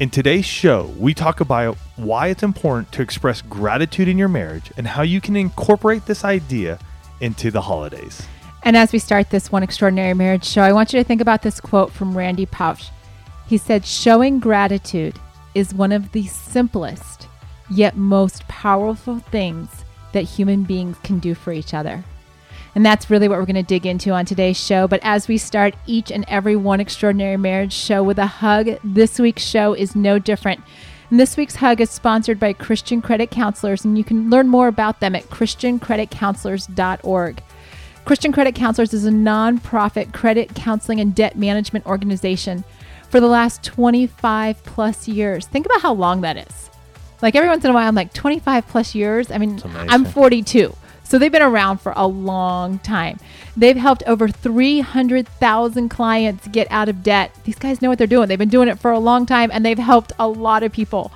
In today's show, we talk about why it's important to express gratitude in your marriage and how you can incorporate this idea into the holidays. And as we start this one extraordinary marriage show, I want you to think about this quote from Randy Pausch. He said, Showing gratitude is one of the simplest yet most powerful things that human beings can do for each other. And that's really what we're going to dig into on today's show. But as we start each and every one extraordinary marriage show with a hug, this week's show is no different. And this week's hug is sponsored by Christian Credit Counselors, and you can learn more about them at ChristianCreditCounselors.org. Christian Credit Counselors is a nonprofit credit counseling and debt management organization for the last 25 plus years. Think about how long that is. Like every once in a while, I'm like 25 plus years. I mean, I'm 42. So they've been around for a long time. They've helped over 300,000 clients get out of debt. These guys know what they're doing. They've been doing it for a long time and they've helped a lot of people.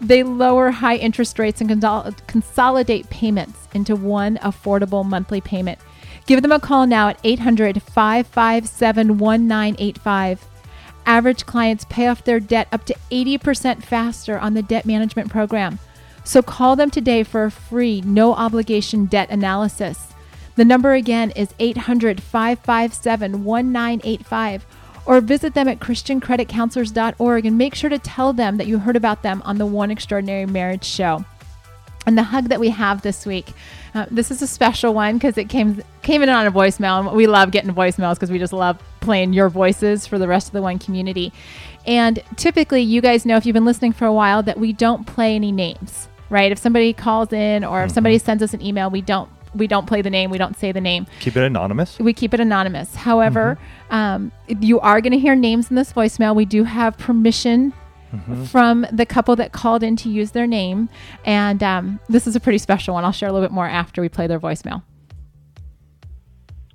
They lower high interest rates and consol- consolidate payments into one affordable monthly payment. Give them a call now at 800 557 1985. Average clients pay off their debt up to 80% faster on the debt management program. So call them today for a free, no obligation debt analysis. The number again is 800 557 1985 or visit them at christiancreditcounselors.org and make sure to tell them that you heard about them on the One Extraordinary Marriage Show. And the hug that we have this week, uh, this is a special one because it came came in on a voicemail, we love getting voicemails because we just love playing your voices for the rest of the one community. And typically, you guys know if you've been listening for a while that we don't play any names, right? If somebody calls in or if Mm-hmm. somebody sends us an email, we don't we don't play the name, we don't say the name Keep it anonymous. we keep it anonymous. However, um, you are going to hear names in this voicemail. We do have permission from the couple that called in to use their name, and um, this is a pretty special one. I'll share a little bit more after we play their voicemail.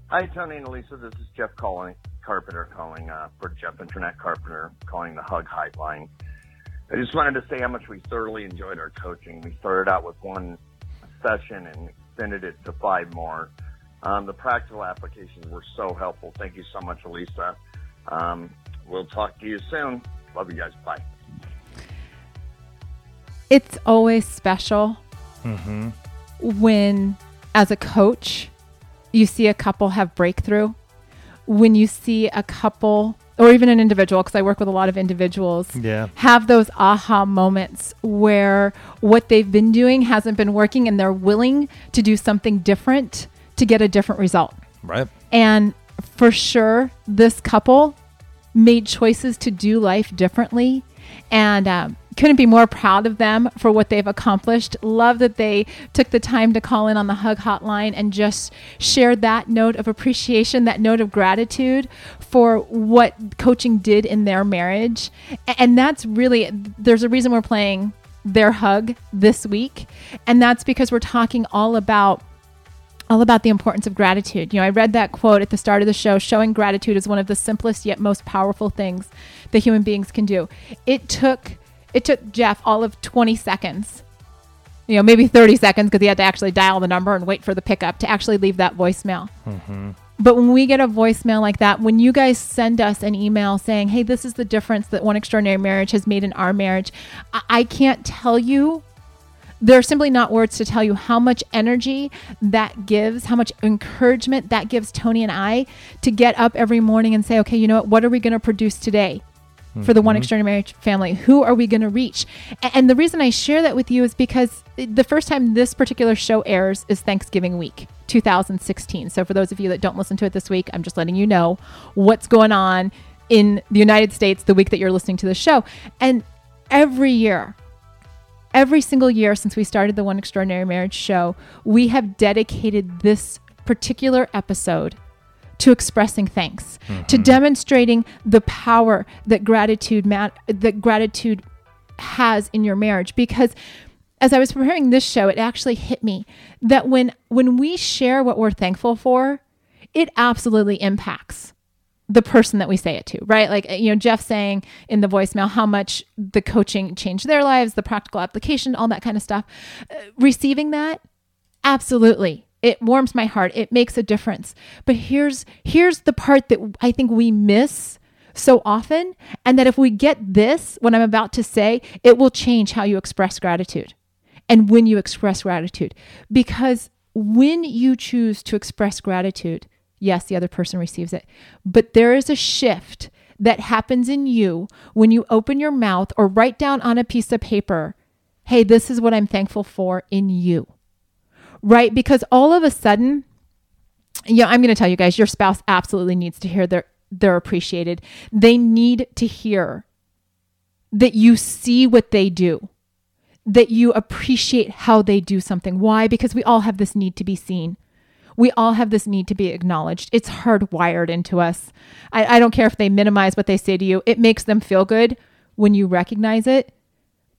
Hi, Tony and Elisa. This is Jeff calling, Carpenter calling uh, for Jeff and Annette Carpenter, calling the Hug Hotline. I just wanted to say how much we thoroughly enjoyed our coaching. We started out with one session and extended it to five more. Um, the practical applications were so helpful. Thank you so much, Elisa. Um, we'll talk to you soon. Love you guys. Bye. It's always special when, as a coach, you see a couple have breakthrough. When you see a couple, or even an individual, because I work with a lot of individuals, Yeah. have those aha moments where what they've been doing hasn't been working and they're willing to do something different to get a different result. Right. And for sure, this couple made choices to do life differently and um, couldn't be more proud of them for what they've accomplished. Love that they took the time to call in on the Hug Hotline and just shared that note of appreciation, that note of gratitude for what coaching did in their marriage. And that's really, there's a reason we're playing their hug this week. And that's because we're talking all about all about the importance of gratitude. You know, I read that quote at the start of the show showing gratitude is one of the simplest yet most powerful things that human beings can do. It took it took Jeff all of 20 seconds. You know, maybe 30 seconds because he had to actually dial the number and wait for the pickup to actually leave that voicemail. Mm-hmm. But when we get a voicemail like that, when you guys send us an email saying, hey, this is the difference that One Extraordinary Marriage has made in our marriage, I, I can't tell you there are simply not words to tell you how much energy that gives, how much encouragement that gives Tony and I to get up every morning and say, okay, you know what? What are we going to produce today? For the one mm-hmm. extraordinary marriage family, who are we going to reach? And the reason I share that with you is because the first time this particular show airs is Thanksgiving week, 2016. So for those of you that don't listen to it this week, I'm just letting you know what's going on in the United States the week that you're listening to the show. And every year, every single year since we started the One Extraordinary Marriage show, we have dedicated this particular episode to expressing thanks, to demonstrating the power that gratitude ma- that gratitude has in your marriage because as I was preparing this show, it actually hit me that when when we share what we're thankful for, it absolutely impacts the person that we say it to, right? Like you know, Jeff saying in the voicemail how much the coaching changed their lives, the practical application, all that kind of stuff. Uh, receiving that, absolutely. It warms my heart. It makes a difference. But here's here's the part that I think we miss so often and that if we get this what I'm about to say, it will change how you express gratitude and when you express gratitude because when you choose to express gratitude, yes, the other person receives it, but there is a shift that happens in you when you open your mouth or write down on a piece of paper, hey, this is what I'm thankful for in you. Right? Because all of a sudden, yeah, I'm going to tell you guys, your spouse absolutely needs to hear they're, they're appreciated. They need to hear that you see what they do, that you appreciate how they do something. Why? Because we all have this need to be seen. We all have this need to be acknowledged. It's hardwired into us. I, I don't care if they minimize what they say to you, it makes them feel good when you recognize it.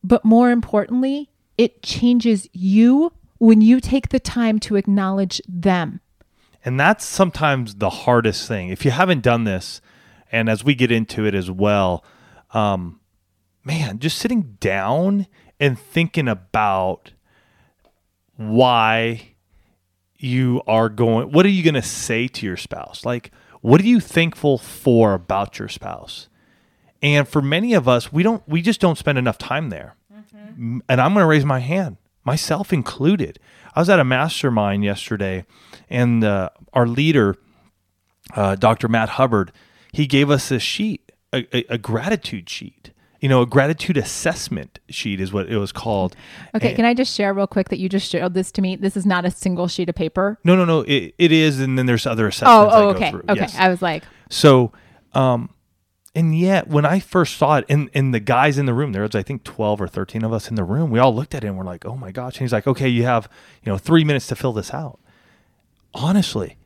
But more importantly, it changes you when you take the time to acknowledge them. And that's sometimes the hardest thing. If you haven't done this, and as we get into it as well, um, man, just sitting down and thinking about why you are going, what are you going to say to your spouse? Like, what are you thankful for about your spouse? And for many of us, we don't, we just don't spend enough time there. Mm-hmm. And I'm going to raise my hand, myself included. I was at a mastermind yesterday, and uh, our leader, uh, Dr. Matt Hubbard, he gave us a sheet, a, a, a, gratitude sheet. You know, a gratitude assessment sheet is what it was called. Okay, And- can I just share real quick that you just showed this to me? This is not a single sheet of paper. no, no, no. It, it is, and then there's other assessments. Oh, I oh go okay. Okay. Yes. I was like, So, um, and yet when I first saw it, and and the guys in the room, there was I think twelve or thirteen of us in the room. We all looked at it and we're like, "Oh my gosh!" And he's like, "Okay, you have you know three minutes to fill this out." Honestly,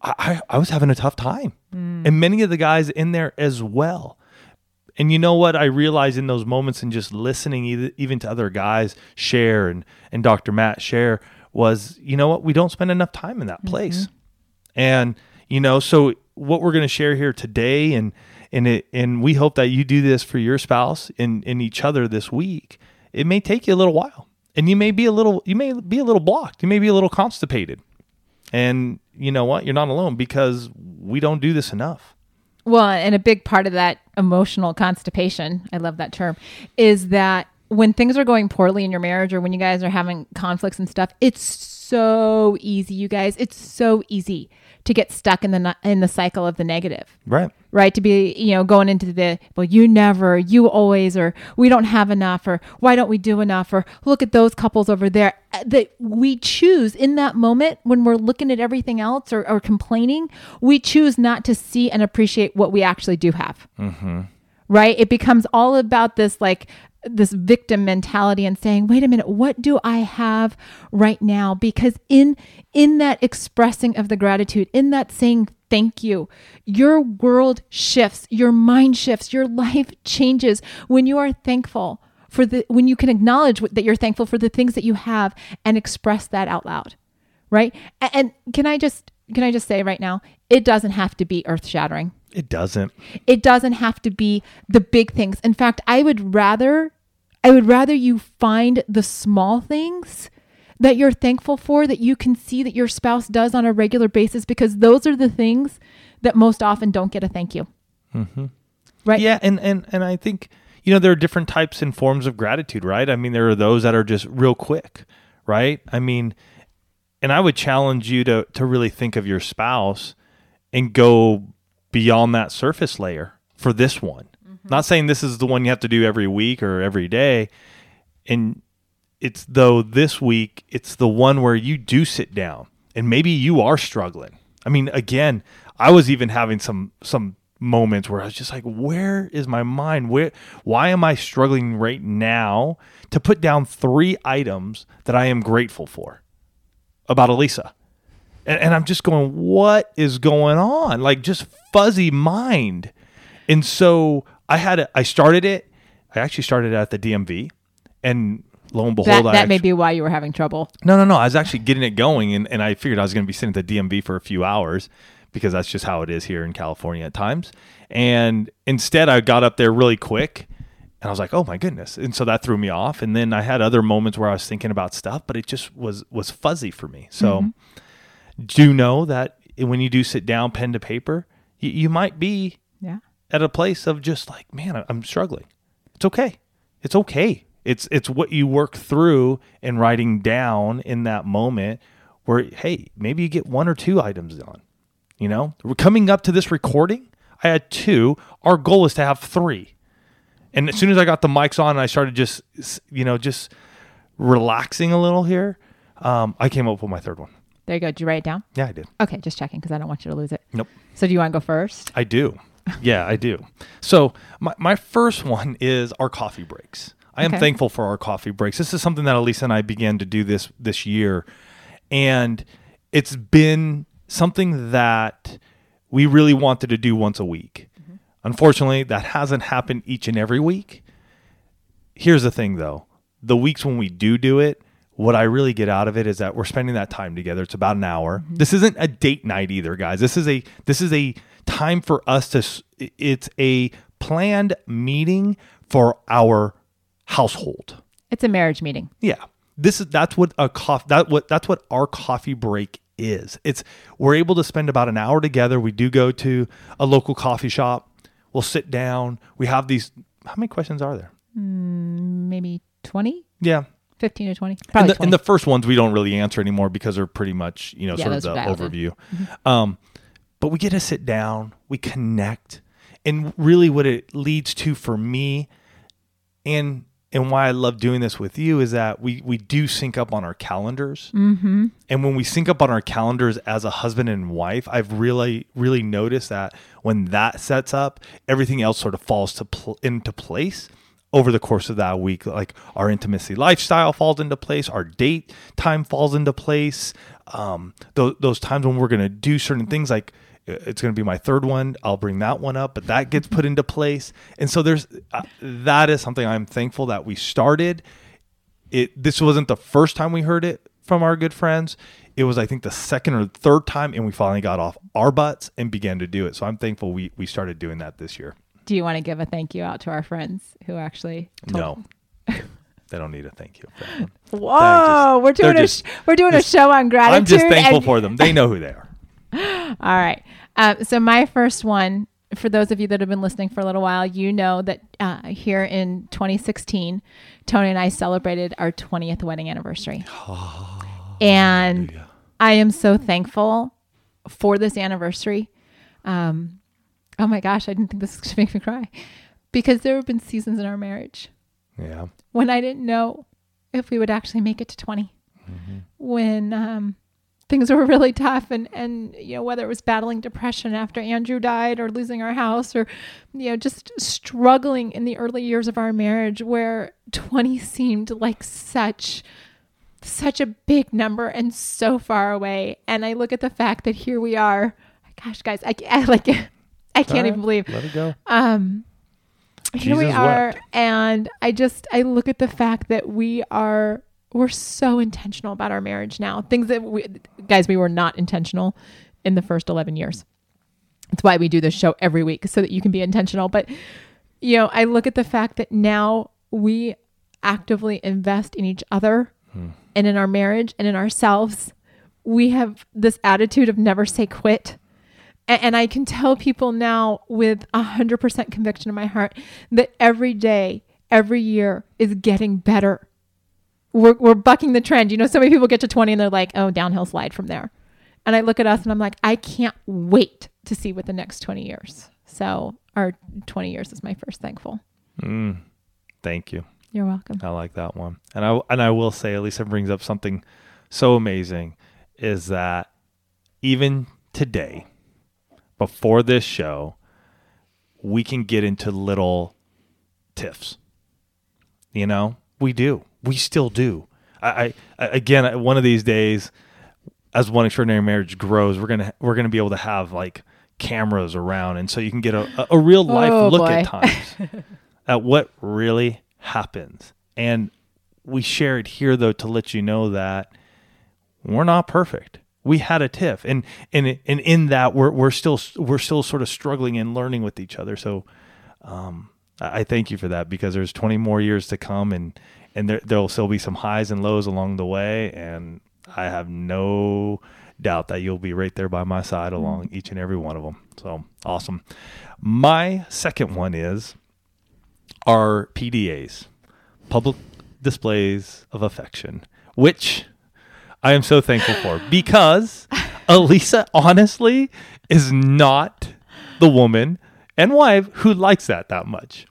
I I, I was having a tough time, mm. and many of the guys in there as well. And you know what I realized in those moments, and just listening either, even to other guys share and and Dr. Matt share was, you know what, we don't spend enough time in that place. Mm-hmm. And you know, so what we're going to share here today, and and it, and we hope that you do this for your spouse and and each other this week. It may take you a little while, and you may be a little, you may be a little blocked, you may be a little constipated, and you know what, you're not alone because we don't do this enough. well, and a big part of that emotional constipation, I love that term, is that when things are going poorly in your marriage or when you guys are having conflicts and stuff, it's so easy, you guys. It's so easy to get stuck in the in the cycle of the negative. Right. right? To be, you know, going into the, well, you never, you always, or we don't have enough, or why don't we do enough, or look at those couples over there. Uh, That we choose in that moment when we're looking at everything else or, or complaining, we choose not to see and appreciate what we actually do have. Right? It becomes all about this, like, this victim mentality and saying wait a minute what do i have right now because in in that expressing of the gratitude in that saying thank you your world shifts your mind shifts your life changes when you are thankful for the when you can acknowledge that you're thankful for the things that you have and express that out loud right and can i just can i just say right now it doesn't have to be earth shattering It doesn't. it doesn't have to be the big things. In fact, I would rather I would rather you find the small things that you're thankful for that you can see that your spouse does on a regular basis because those are the things that most often don't get a thank you. Mm-hmm. Right? Yeah, and, and and I think you know there are different types and forms of gratitude, right? I mean, there are those that are just real quick, right? I mean, and I would challenge you to to really think of your spouse and go beyond that surface layer for this one. Not saying this is the one you have to do every week or every day, and it's though this week it's the one where you do sit down and maybe you are struggling. I mean, again, I was even having some some moments where I was just like, where is my mind? Where why am I struggling right now to put down three items that I am grateful for about Elisa? and, and I'm just going, what is going on? Like just fuzzy mind. And so I had a, I started it. I actually started it at the DMV, and lo and behold, That, that may be why you were having trouble. no, no, no. I was actually getting it going, and, and I figured I was going to be sitting at the DMV for a few hours because that's just how it is here in California at times. And instead, I got up there really quick, and I was like, "Oh my goodness!" And so that threw me off. And then I had other moments where I was thinking about stuff, but it just was was fuzzy for me. So, mm-hmm. do know that when you do sit down, pen to paper, you, you might be. At a place of just like, man, I'm struggling. It's okay. It's okay. It's it's what you work through in writing down in that moment where hey, maybe you get one or two items done. You know? We're coming up to this recording, I had two. Our goal is to have three. And as soon as I got the mics on and I started just you know, just relaxing a little here, um, I came up with my third one. There you go. Did you write it down? Yeah, I did. Okay, just checking because I don't want you to lose it. Nope. So do you want to go first? I do. Yeah, I do. So my, my first one is our coffee breaks. I am Okay. thankful for our coffee breaks. This is something that Elisa and I began to do this this year, and it's been something that we really wanted to do once a week. Mm-hmm. Unfortunately, that hasn't happened each and every week. Here's the thing, though: the weeks when we do do it, what I really get out of it is that we're spending that time together. It's about an hour. Mm-hmm. This isn't a date night either, guys. This is a this is a time for us to, it's a planned meeting for our household. It's a marriage meeting. Yeah. This is that's what a coffee that what that's what our coffee break is. It's we're able to spend about an hour together. We do go to a local coffee shop. We'll sit down. We have these how many questions are there? Maybe 20, Yeah. 15 to 20. And the, 20. and the first ones we don't really answer anymore because they're pretty much, you know, Yeah, sort of the are dialed in. overview. Um, but we get to sit down, we connect, and really what it leads to for me and and why I love doing this with you is that we we do sync up on our calendars. Mm-hmm. And when we sync up on our calendars as a husband and wife, I've really really noticed that when that sets up, everything else sort of falls to pl- into place over the course of that week. Like our intimacy lifestyle falls into place, our date time falls into place. Um, those those times when we're gonna do certain things like it's going to be my third one. I'll bring that one up, but that gets put into place. And so there's uh, that is something I'm thankful that we started. It this wasn't the first time we heard it from our good friends. It was I think the second or third time and we finally got off our butts and began to do it. So I'm thankful we we started doing that this year. Do you want to give a thank you out to our friends who actually told No. they don't need a thank you. For that one. Whoa, we're doing a just- we're doing a show on gratitude. I'm just thankful and- for them. They know who they are. All right. Uh, so my first one, for those of you that have been listening for a little while, you know that uh, here in 2016, Tony and I celebrated our 20th wedding anniversary, and I am so thankful for this anniversary. Um, oh my gosh, I didn't think this was going to make me cry because there have been seasons in our marriage Yeah. when I didn't know if we would actually make it to 20. When um, things were really tough, and, and, you know, whether it was battling depression after Andrew died or losing our house or, you know, just struggling in the early years of our marriage where 20 seemed like such such a big number and so far away and i look at the fact that here we are gosh guys i, I like i can't right, even believe. Let it go. um here we are wept. and i just i look at the fact that we are we're so intentional about our marriage now. Things that we guys we were not intentional in the first 11 years. It's why we do this show every week so that you can be intentional. But you know i look at the fact that now we actively invest in each other and in our marriage and in ourselves. We have this attitude of never say quit and I can tell people now with a hundred percent conviction in my heart that every day, every year is getting better. We're, we're bucking the trend. You know, so many people get to 20 and they're like, oh, downhill slide from there. And I look at us and I'm like, I can't wait to see what the next 20 years. So our 20 years is my first thankful. Mm. Thank you. You're welcome. I like that one. And I and I will say, Elisa brings up something so amazing is that even today, before this show, we can get into little tiffs. You know, we do. We still do. I, I again, one of these days, as one extraordinary marriage grows, we're gonna we're gonna be able to have like cameras around, and so you can get a a, real life Oh, look boy. at times at what really happens. And we share it here though to let you know that we're not perfect. We had a tiff, and and and in that we're we're still we're still sort of struggling and learning with each other. So, um, I thank you for that because there's 20 more years to come, and and there there'll still be some highs and lows along the way, and I have no doubt that you'll be right there by my side along each and every one of them. So awesome. My second one is our PDAs, public displays of affection, which I am so thankful for because Elisa honestly is not the woman and wife who likes that that much.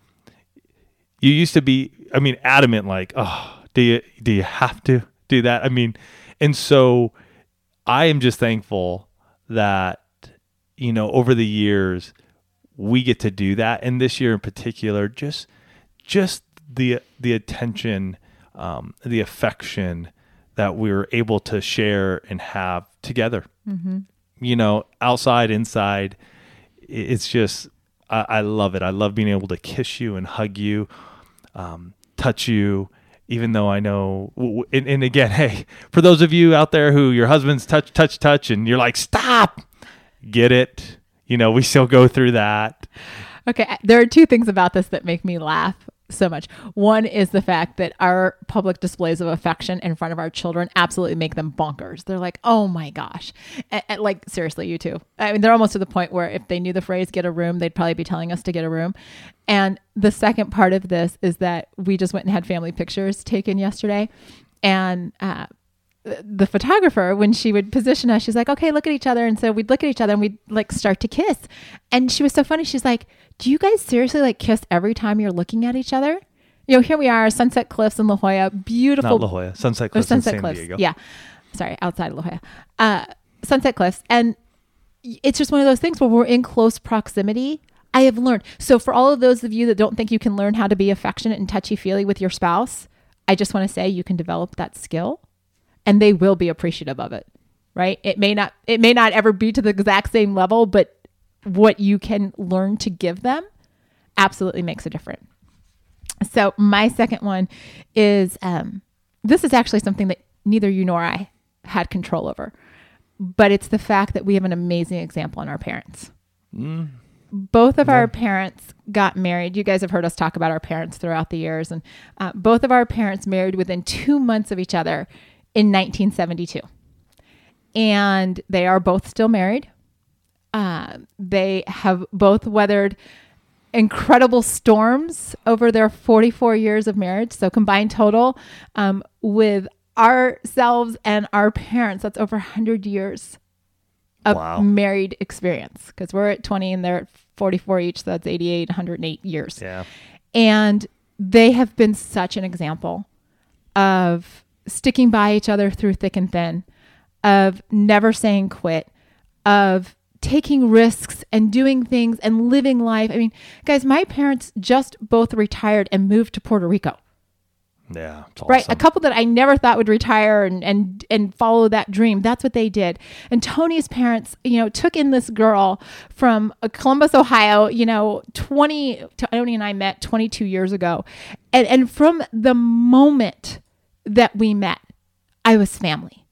You used to be, I mean, adamant like, oh, do you do you have to do that? I mean, and so I am just thankful that you know over the years we get to do that, and this year in particular, just just the the attention, um, the affection that we were able to share and have together. You know, outside, inside, it's just I, I love it. I love being able to kiss you and hug you, um, touch you. Even though I know, and, and again, hey, for those of you out there who your husband's touch, touch, touch, and you're like, stop, get it. You know, we still go through that. Okay, there are two things about this that make me laugh so much. One is the fact that our public displays of affection in front of our children absolutely make them bonkers. They're like, "Oh my gosh!" And, and, like seriously, you too. I mean, they're almost to the point where if they knew the phrase "get a room," they'd probably be telling us to get a room. And the second part of this is that we just went and had family pictures taken yesterday, and. Uh, the photographer when she would position us she's like okay look at each other. And so we'd look at each other and we'd like start to kiss. And she was so funny. She's like do you guys seriously like kiss every time you're looking at each other? You know here we are sunset cliffs in la jolla. Beautiful Not La Jolla, Sunset Cliffs sunset in San cliffs. Diego. yeah. Sorry outside of la jolla. Uh, sunset cliffs. And it's just one of those things where we're in close proximity. I have learned. So for all of those of you that don't think you can learn how to be affectionate and touchy-feely with your spouse i just want to say you can develop that skill and they will be appreciative of it right? It may not it may not ever be to the exact same level but what you can learn to give them absolutely makes a difference. So my second one is um, this is actually something that neither you nor i had control over but it's the fact that we have an amazing example in our parents. Both of our parents got married. You guys have heard us talk about our parents throughout the years, and uh, both of our parents married within two months of each other in 1972. And they are both still married. Uh, they have both weathered incredible storms over their 44 years of marriage. So, combined total um, with ourselves and our parents, that's over 100 years of Wow. married experience because we're at 20 and they're at 44 each. So that's 88, 108 years. Yeah. And they have been such an example of sticking by each other through thick and thin, of never saying quit, of taking risks and doing things and living life. I mean, guys, my parents just both retired and moved to Puerto Rico. Yeah. It's right? A couple that i never thought would retire and and and follow that dream. That's what they did. And tony's parents you know took in this girl from uh, columbus ohio you know 20 tony and i met 22 years ago. And and from the moment that we met. I was family.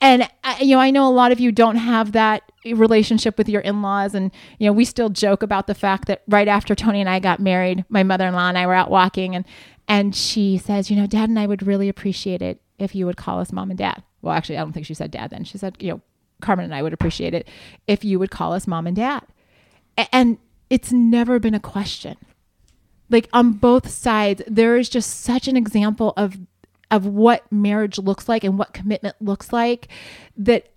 And uh, you know i know a lot of you don't have that relationship with your in-laws and you know we still joke about the fact that right after tony and i got married my mother-in-law and i were out walking and and she says you know dad and i would really appreciate it if you would call us mom and dad. Well actually i don't think she said dad then. She said you know carmen and i would appreciate it if you would call us mom and dad. And it's never been a question. Like on both sides there is just such an example of of what marriage looks like and what commitment looks like that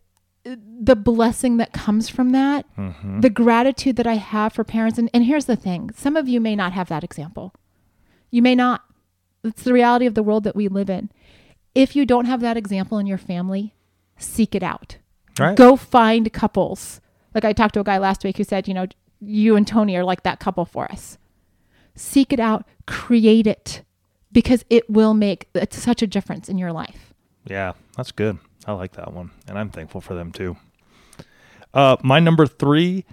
the blessing that comes from that mm-hmm. the gratitude that i have for parents. And, and here's the thing. Some of you may not have that example. You may not. It's the reality of the world that we live in. If you don't have that example in your family seek it out. Right. go find couples. Like i talked to a guy last week who said you know you and tony are like that couple for us. Seek it out. Create it because it will make it's such a difference in your life Yeah, that's good. I like that one, and I'm thankful for them too. Uh, my number three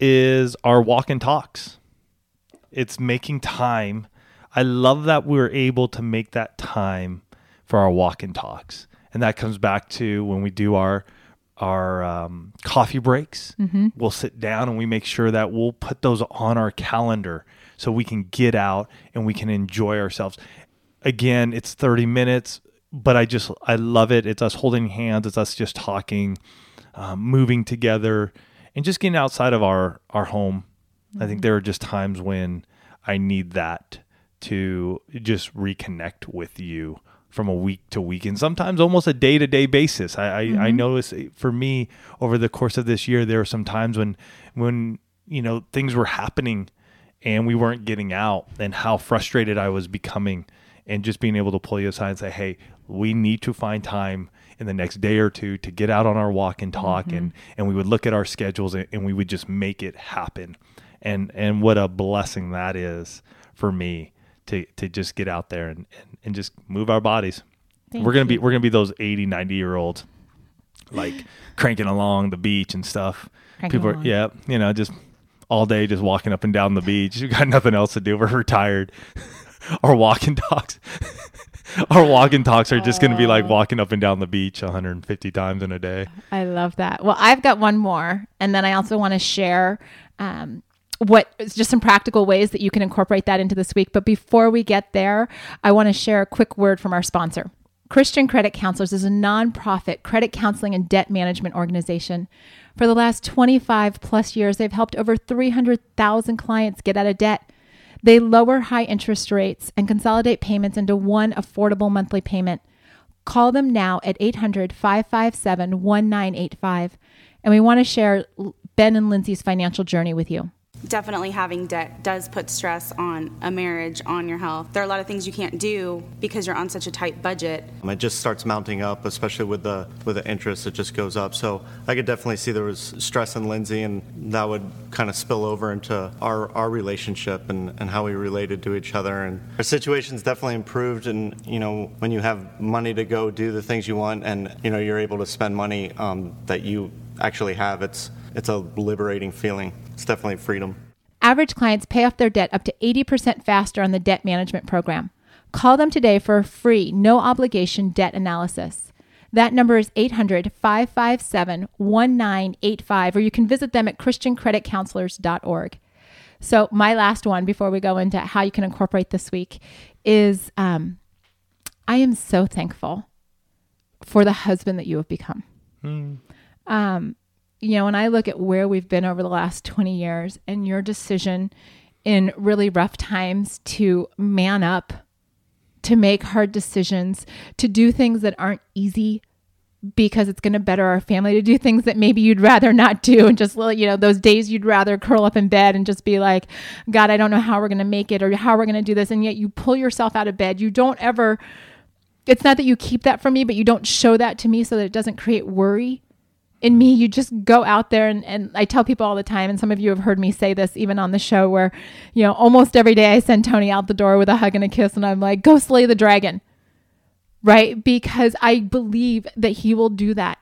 is our walk and talks. It's making time. I love that we're able to make that time for our walk and talks, and that comes back to when we do our our um, coffee breaks. Mm-hmm. We'll sit down and we make sure that we'll put those on our calendar so we can get out and we can enjoy ourselves. Again, it's 30 minutes, but I just, I love it. It's us holding hands, it's us just talking, um, moving together, and just getting outside of our, our home. Mm-hmm. I think there are just times when I need that to just reconnect with you from a week to week and sometimes almost a day to day basis. I, I, mm-hmm. I notice for me over the course of this year, there were some times when, when, you know, things were happening and we weren't getting out and how frustrated I was becoming and just being able to pull you aside and say, Hey, we need to find time in the next day or two to get out on our walk and talk mm-hmm. and, and we would look at our schedules and, and we would just make it happen. And, and what a blessing that is for me to to just get out there and, and, and just move our bodies. Thank we're gonna you. be we're gonna be those 80, 90 year olds like cranking along the beach and stuff. Cranking People are along. yeah, you know, just all day just walking up and down the beach. You got nothing else to do. We're retired. our walking talks our walking talks are just going to be like walking up and down the beach 150 times in a day. I love that. Well, I've got one more, and then I also want to share um, what just some practical ways that you can incorporate that into this week. But before we get there, I want to share a quick word from our sponsor. Christian Credit Counselors is a nonprofit credit counseling and debt management organization. For the last 25 plus years, they've helped over 300,000 clients get out of debt. They lower high interest rates and consolidate payments into one affordable monthly payment. Call them now at 800 557 1985. And we want to share Ben and Lindsay's financial journey with you definitely having debt does put stress on a marriage, on your health. There are a lot of things you can't do because you're on such a tight budget. It just starts mounting up, especially with the with the interest. It just goes up. So I could definitely see there was stress in Lindsay, and that would kind of spill over into our our relationship and, and how we related to each other. And our situation's definitely improved. And you know, when you have money to go do the things you want, and you know you're able to spend money um, that you actually have, it's it's a liberating feeling. It's definitely freedom. Average clients pay off their debt up to 80% faster on the debt management program. Call them today for a free, no obligation debt analysis. That number is 800 557 1985, or you can visit them at ChristianCreditCounselors.org. So, my last one before we go into how you can incorporate this week is um, I am so thankful for the husband that you have become. Mm. Um, you know, when I look at where we've been over the last 20 years and your decision in really rough times to man up, to make hard decisions, to do things that aren't easy because it's going to better our family, to do things that maybe you'd rather not do. And just, you know, those days you'd rather curl up in bed and just be like, God, I don't know how we're going to make it or how we're going to do this. And yet you pull yourself out of bed. You don't ever, it's not that you keep that from me, but you don't show that to me so that it doesn't create worry in me, you just go out there and, and I tell people all the time, and some of you have heard me say this even on the show, where, you know, almost every day I send Tony out the door with a hug and a kiss, and I'm like, go slay the dragon. Right? Because I believe that he will do that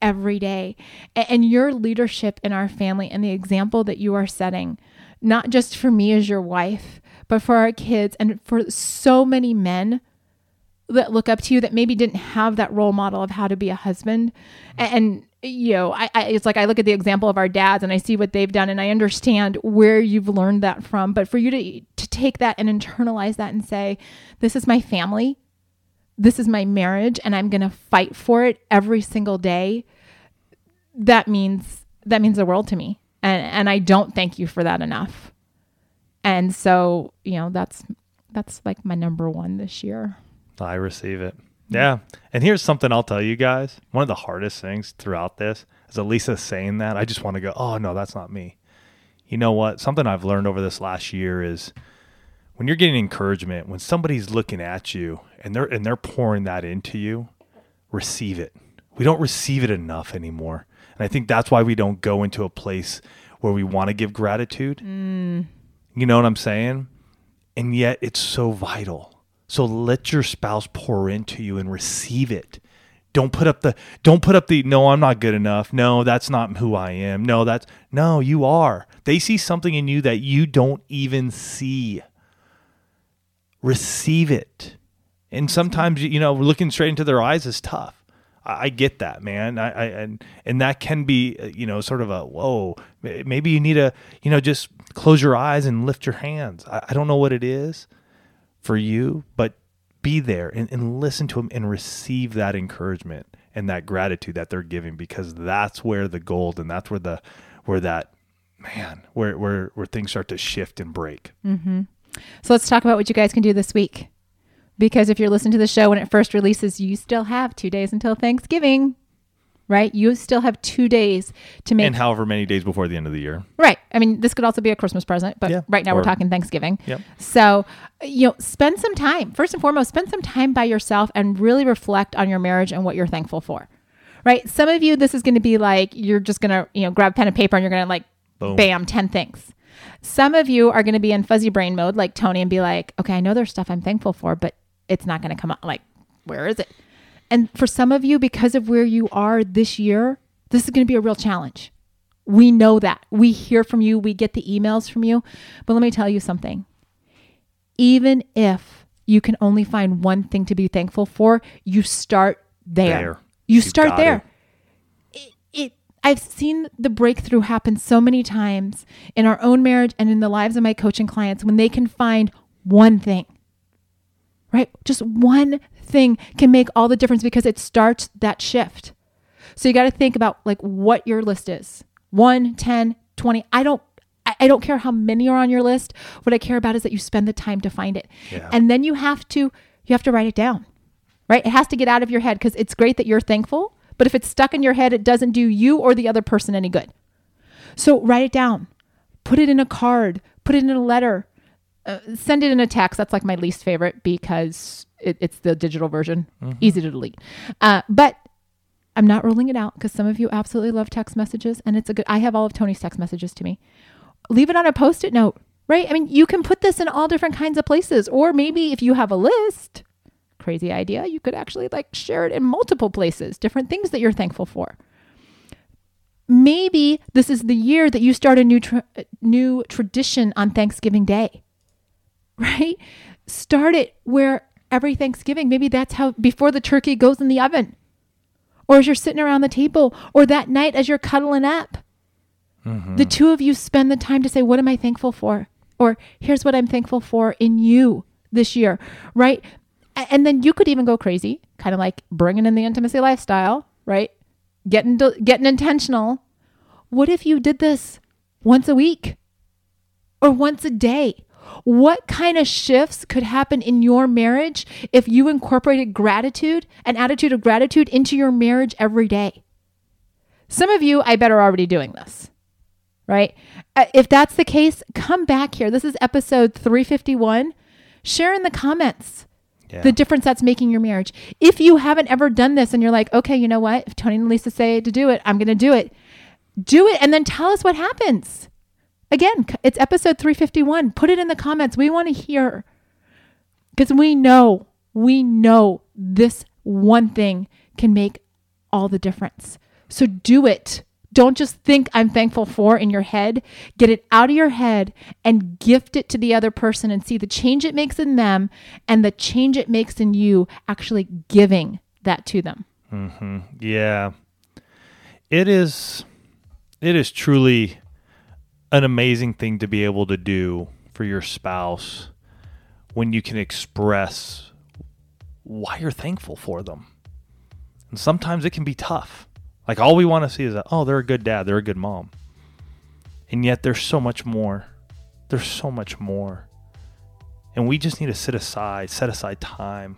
every day. And, and your leadership in our family and the example that you are setting, not just for me as your wife, but for our kids and for so many men that look up to you that maybe didn't have that role model of how to be a husband and you know, I, I, it's like I look at the example of our dads and I see what they've done and I understand where you've learned that from. But for you to to take that and internalize that and say, this is my family, this is my marriage, and I'm gonna fight for it every single day. That means that means the world to me, and and I don't thank you for that enough. And so you know that's that's like my number one this year. I receive it. Yeah. And here's something I'll tell you guys. One of the hardest things throughout this is Elisa saying that. I just want to go, oh, no, that's not me. You know what? Something I've learned over this last year is when you're getting encouragement, when somebody's looking at you and they're and they're pouring that into you, receive it. We don't receive it enough anymore. And I think that's why we don't go into a place where we want to give gratitude. Mm. You know what I'm saying? And yet it's so vital so let your spouse pour into you and receive it. don't put up the don't put up the no i'm not good enough no that's not who i am no that's no you are they see something in you that you don't even see receive it and sometimes you know looking straight into their eyes is tough I, get that, man. I, I, and and that can be, uh, you know, sort of a whoa. Maybe you need to, you know, just close your eyes and lift your hands. I, I don't know what it is for you, but be there and, and listen to them and receive that encouragement and that gratitude that they're giving because that's where the gold and that's where the where that man where where where things start to shift and break. Mm-hmm. So let's talk about what you guys can do this week because if you're listening to the show when it first releases, you still have two days until Thanksgiving, right? You still have two days to make. And however many days before the end of the year. Right. I mean, this could also be a Christmas present, but Yeah, right now or- we're talking Thanksgiving. Yep. So, you know, spend some time. First and foremost, spend some time by yourself and really reflect on your marriage and what you're thankful for. Right? Some of you, this is going to be like you're just going to, you know, grab pen and paper and you're going to like, Boom. bam, 10 things. Some of you are going to be in fuzzy brain mode, like Tony, and be like, okay, I know there's stuff I'm thankful for, but it's not going to come up. Like, where is it? And for some of you, because of where you are this year, this is going to be a real challenge. We know that. We hear from you, we get the emails from you. But let me tell you something. Even if you can only find one thing to be thankful for, you start there. There. You You start there. it. It, it I've seen the breakthrough happen so many times in our own marriage and in the lives of my coaching clients when they can find one thing. Right? Just one thing can make all the difference because it starts that shift. So you got to think about like what your list is. 1, 10, 20. I don't I don't care how many are on your list. What I care about is that you spend the time to find it. Yeah. And then you have to you have to write it down. Right? It has to get out of your head because it's great that you're thankful, but if it's stuck in your head, it doesn't do you or the other person any good. So write it down. Put it in a card, put it in a letter, uh, send it in a text. That's like my least favorite because it, it's the digital version, easy to delete. Uh, but I'm not ruling it out because some of you absolutely love text messages, and it's a good. I have all of Tony's text messages to me. Leave it on a post-it note, right? I mean, you can put this in all different kinds of places, or maybe if you have a list, crazy idea, you could actually like share it in multiple places, different things that you're thankful for maybe this is the year that you start a new tra- new tradition on Thanksgiving Day. Right? Start it where every Thanksgiving, maybe that's how before the turkey goes in the oven. Or as you're sitting around the table or that night as you're cuddling up. Mm-hmm. The two of you spend the time to say what am I thankful for? Or here's what I'm thankful for in you this year, right? And then you could even go crazy, kind of like bringing in the intimacy lifestyle, right? getting getting intentional. What if you did this once a week or once a day? What kind of shifts could happen in your marriage if you incorporated gratitude, an attitude of gratitude into your marriage every day? Some of you, I bet, are already doing this, right? Uh, If that's the case, come back here. This is episode 351. Share in the comments Yeah. the difference that's making your marriage. If you haven't ever done this and you're like, okay, you know what? If Tony and Lisa say to do it, I'm going to do it. Do it and then tell us what happens. Again, it's episode 351. Put it in the comments. We want to hear because we know, we know this one thing can make all the difference. So do it. Don't just think I'm thankful for in your head. Get it out of your head and gift it to the other person and see the change it makes in them and the change it makes in you actually giving that to them. Mm-hmm. Yeah. It is it is truly an amazing thing to be able to do for your spouse when you can express why you're thankful for them. And sometimes it can be tough. Like all we want to see is that oh, they're a good dad, they're a good mom. And yet there's so much more. There's so much more. And we just need to sit aside, set aside time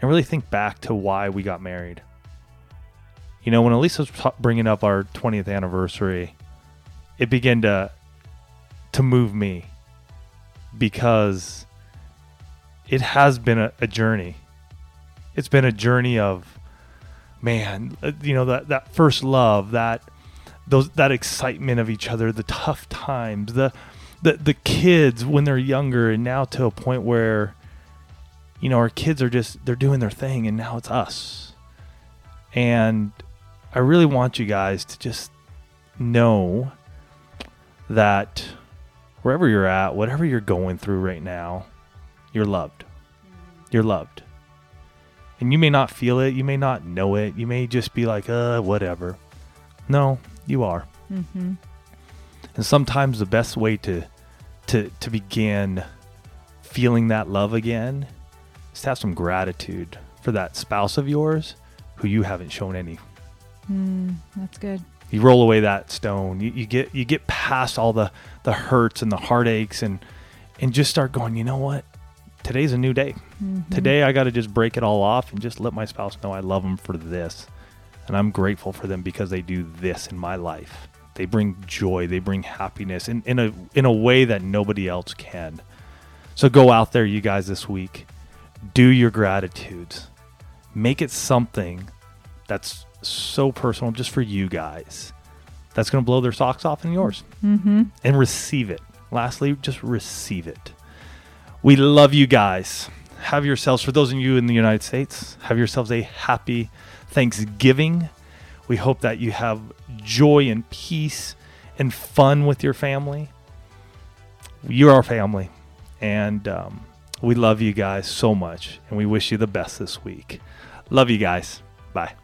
and really think back to why we got married. You know, when Elisa was bringing up our 20th anniversary, it began to to move me because it has been a, a journey. It's been a journey of man, uh, you know that that first love, that those that excitement of each other, the tough times, the the the kids when they're younger and now to a point where you know our kids are just they're doing their thing and now it's us And I really want you guys to just know that wherever you're at, whatever you're going through right now, you're loved. You're loved. And you may not feel it, you may not know it, you may just be like, uh, whatever. No, you are. Mm-hmm. And sometimes the best way to to to begin feeling that love again is to have some gratitude for that spouse of yours who you haven't shown any. Mm, that's good. You roll away that stone. You, you get you get past all the the hurts and the heartaches and and just start going. You know what? Today's a new day. Mhm. Today I got to just break it all off and just let my spouse know I love them for this. And I'm grateful for them because they do this in my life. They bring joy, they bring happiness in, in a in a way that nobody else can. So go out there you guys this week. Do your gratitudes. Make it something that's so personal just for you guys. That's going to blow their socks off and yours Mm-hmm. and receive it. Lastly, just receive it. We love you guys. Have yourselves, for those of you in the United States, have yourselves a happy Thanksgiving. We hope that you have joy and peace and fun with your family. You're our family. And um, we love you guys so much. And we wish you the best this week. Love you guys. Bye.